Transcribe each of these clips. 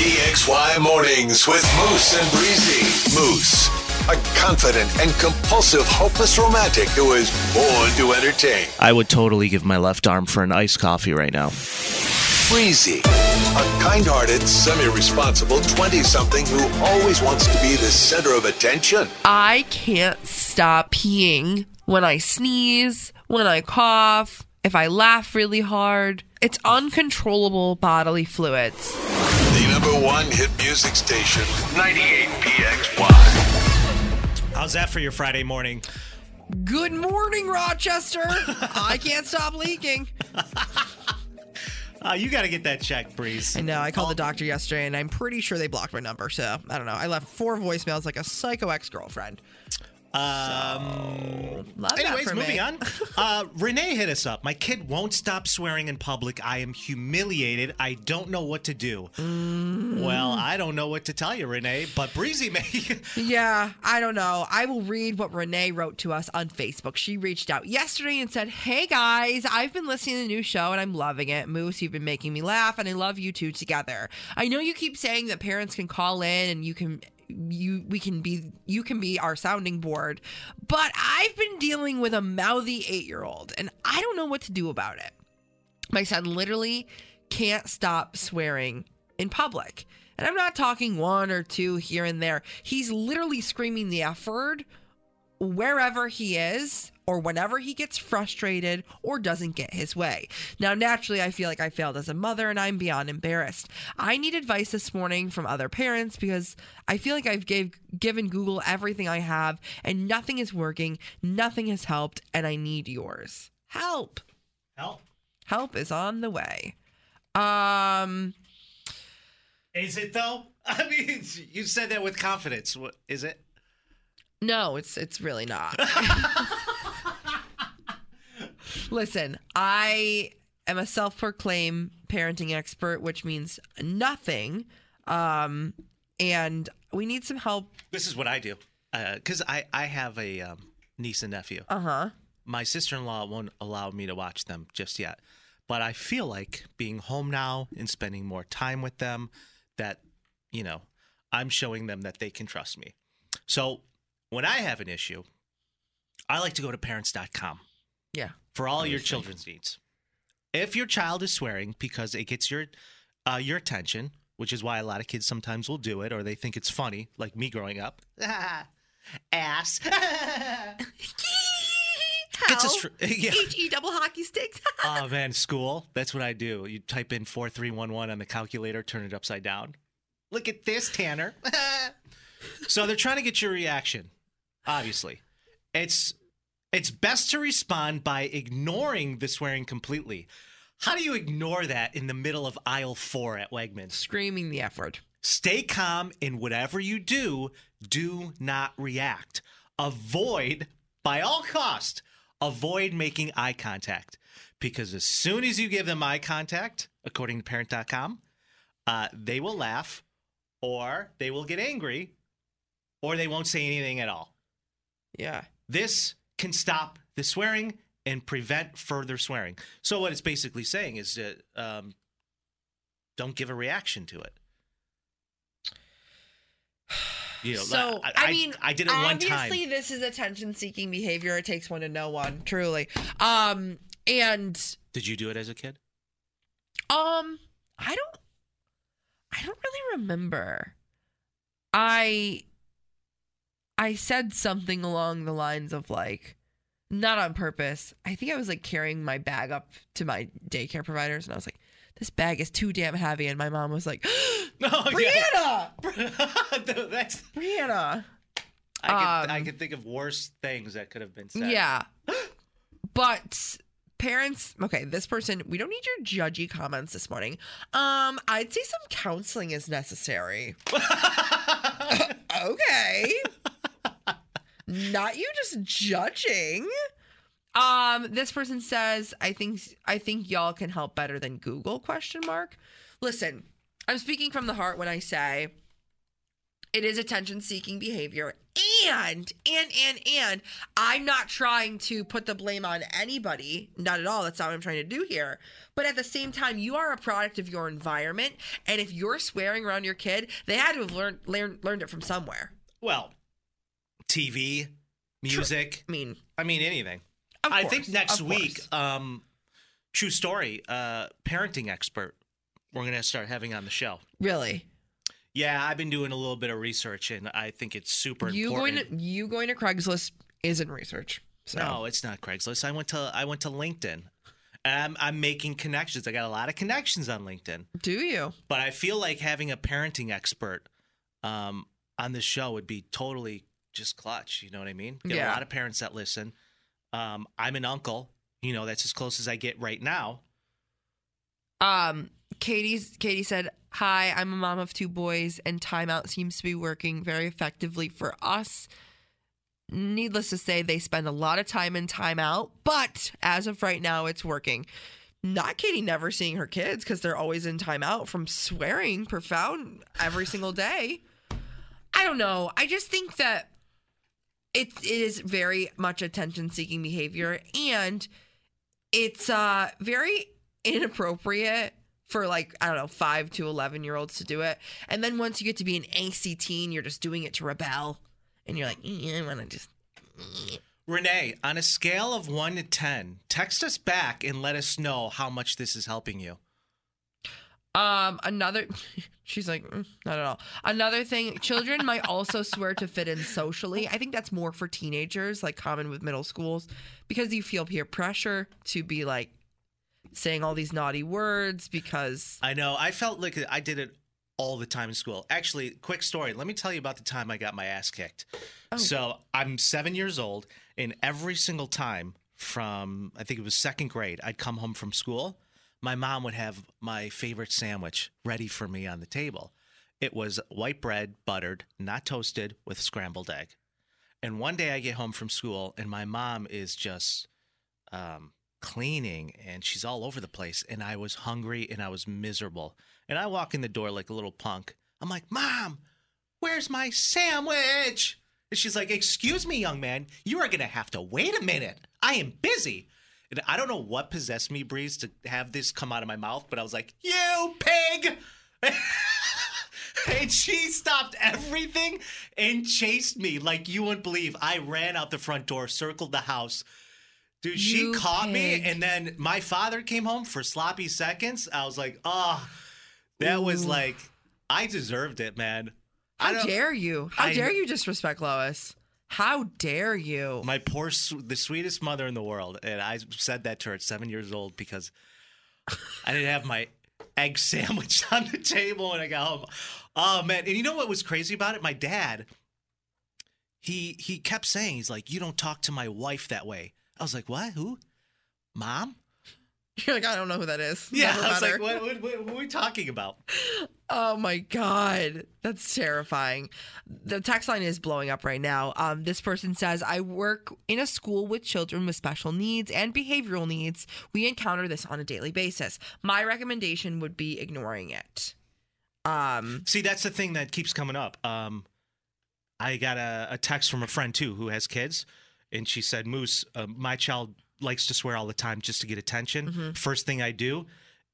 PXY Mornings with Moose and Breezy. Moose, a confident and compulsive, hopeless romantic who is born to entertain. I would totally give my left arm for an iced coffee right now. Breezy, a kind hearted, semi responsible 20 something who always wants to be the center of attention. I can't stop peeing when I sneeze, when I cough, if I laugh really hard. It's uncontrollable bodily fluids. The number one hit music station, 98 PXY. How's that for your Friday morning? Good morning, Rochester. I can't stop leaking. Uh, you got to get that checked, Breeze. I know. I called the doctor yesterday, and I'm pretty sure they blocked my number. So I don't know. I left four voicemails like a psycho ex girlfriend. Um, Love that anyways, for moving me. on. Uh, Renee hit us up. My kid won't stop swearing in public. I am humiliated. I don't know what to do. Mm. Well, I don't know what to tell you, Renee, but Breezy may. Yeah, I don't know. I will read what Renee wrote to us on Facebook. She reached out yesterday and said, Hey guys, I've been listening to the new show and I'm loving it. Moose, you've been making me laugh and I love you two together. I know you keep saying that parents can call in and you can you we can be you can be our sounding board but i've been dealing with a mouthy eight-year-old and i don't know what to do about it my son literally can't stop swearing in public. And I'm not talking one or two here and there. He's literally screaming the F word wherever he is or whenever he gets frustrated or doesn't get his way. Now, naturally, I feel like I failed as a mother and I'm beyond embarrassed. I need advice this morning from other parents because I feel like I've gave, given Google everything I have and nothing is working, nothing has helped, and I need yours. Help Help. help is on the way. Um, Is it though? I mean, you said that with confidence. What is it? no, it's it's really not. Listen, I am a self-proclaimed parenting expert, which means nothing. Um, and we need some help. This is what I do. Because I, I have a um, niece and nephew. Uh huh. My sister in law won't allow me to watch them just yet. But I feel like being home now and spending more time with them, that, you know, I'm showing them that they can trust me. So when I have an issue, I like to go to parents.com Yeah. For all your children's needs. If your child is swearing because it gets your uh, your attention, which is why a lot of kids sometimes will do it, or they think it's funny, like me growing up. Ass. Gets us tr- yeah. H E double hockey sticks. Oh man, school. That's what I do. You type in four three one one on the calculator, turn it upside down. Look at this, Tanner. so they're trying to get your reaction. Obviously, it's it's best to respond by ignoring the swearing completely. How do you ignore that in the middle of aisle four at Wegmans? Screaming the F word. Stay calm in whatever you do. Do not react. Avoid, by all cost, avoid making eye contact. Because as soon as you give them eye contact, according to parent.com, uh, they will laugh or they will get angry or they won't say anything at all. Yeah. This can stop the swearing and prevent further swearing. So, what it's basically saying is that um, don't give a reaction to it. You know, So I, I, mean, I did it one time. Obviously, this is attention-seeking behavior. It takes one to know one, truly. Um, and Did you do it as a kid? um, I don't, I don't really remember. I, I said something along the lines of like, not on purpose. I think I was like carrying my bag up to my daycare providers, and I was like, "This bag is too damn heavy," and my mom was like, No, "Brianna, That's Brianna." I could, I Um, could think of worse things that could have been said. Yeah. But parents, okay, this person, we don't need your judgy comments this morning. Um, I'd say some counseling is necessary. okay. Not you just judging. Um, this person says, I think I think y'all can help better than Google question mark. Listen, I'm speaking from the heart when I say it is attention seeking behavior and and and and i'm not trying to put the blame on anybody not at all that's not what i'm trying to do here but at the same time you are a product of your environment and if you're swearing around your kid they had to have learned learned, learned it from somewhere Well, TV, music. i mean I mean anything. I think next week, um, true story, uh, parenting expert. We're gonna start having on the show. really Yeah, I've been doing a little bit of research, and I think it's super you going to you going to craigslist isn't research so No, it's not Craigslist. I went to I went to LinkedIn. And I'm, I'm making connections. I got a lot of connections on LinkedIn. do you But I feel like having a parenting expert um, on the show would be totally just clutch. You know what I mean? Get Yeah. a lot of parents that listen. Um, I'm an uncle. You know, that's as close as I get right now. Um, Katie's Katie said, "Hi, I'm a mom of two boys, and timeout seems to be working very effectively for us. Needless to say, they spend a lot of time in timeout, but as of right now, it's working." Not Katie never seeing her kids because they're always in timeout from swearing profound every single day. I don't know. I just think that it, it is very much attention seeking behavior and it's uh very inappropriate for like I don't know 5 to 11 year olds to do it. And then once you get to be an angsty teen, you're just doing it to rebel and you're like, "Eh, I want to just Renee, on a scale of one to 10, text us back and let us know how much this is helping you. Um, another, she's like, "Mm, not at all. Another thing, children might also swear to fit in socially. I think that's more for teenagers, like common with middle schools, because you feel peer pressure to be like saying all these naughty words because I know. I felt like I did it all the time in school. Actually, quick story. Let me tell you about the time I got my ass kicked. So I'm seven years old, and every single time from I think it was second grade, I'd come home from school. My mom would have my favorite sandwich ready for me on the table. It was white bread, buttered, not toasted, with scrambled egg. And one day I get home from school, and my mom is just um, cleaning and she's all over the place. And I was hungry and I was miserable. And I walk in the door like a little punk. I'm like, Mom, where's my sandwich? And she's like, Excuse me, young man, you are going to have to wait a minute. I am busy. And I don't know what possessed me, Breeze, to have this come out of my mouth, but I was like, You pig! and she stopped everything and chased me like you wouldn't believe. I ran out the front door, circled the house. Dude, she You caught me, and then my father came home for sloppy seconds. I was like, oh, that was like, I deserved it, man. How dare you? How I dare you disrespect Lois? How dare you? My poor, the sweetest mother in the world, and I said that to her at seven years old because I didn't have my egg sandwich on the table when I got home. Oh man! And you know what was crazy about it? My dad, he he kept saying he's like, "You don't talk to my wife that way." I was like, "What? Who? Mom?" You're like, I don't know who that is. Yeah, Never I was like, what, what, what, what are we talking about? Oh my god, that's terrifying. The text line is blowing up right now. Um, this person says, "I work in a school with children with special needs and behavioral needs. We encounter this on a daily basis. My recommendation would be ignoring it." Um, See, that's the thing that keeps coming up. Um, I got a, a text from a friend too who has kids, and she said, "Moose, uh, my child likes to swear all the time just to get attention. Mm-hmm. First thing I do,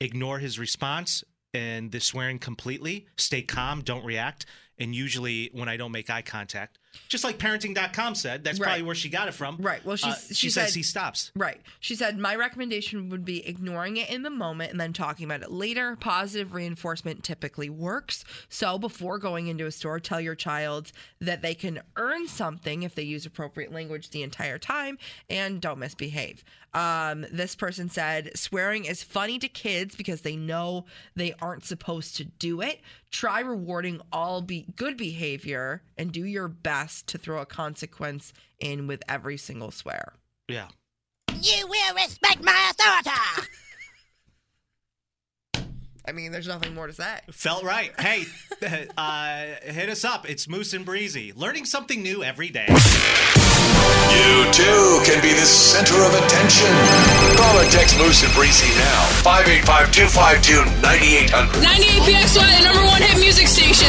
ignore his response and the swearing completely. Stay calm, don't react. And usually, when I don't make eye contact, just like parenting.com said, that's Right. probably where she got it from. Right. Well, she's- Uh, she she says said- he stops. Right. She said, My recommendation would be ignoring it in the moment and then talking about it later. Positive reinforcement typically works. So before going into a store, tell your child that they can earn something if they use appropriate language the entire time and don't misbehave. Um, this person said, Swearing is funny to kids because they know they aren't supposed to do it. Try rewarding all be good behavior and do your best to throw a consequence in with every single swear. Yeah. you will respect my authority. I mean, there's nothing more to say. Felt right. Hey, uh, hit us up. It's Moose and Breezy. Learning something new every day. You too can be the center of attention. Call or text Moose and Breezy now. 585 252 9800. 98PXY, the number one hit music station.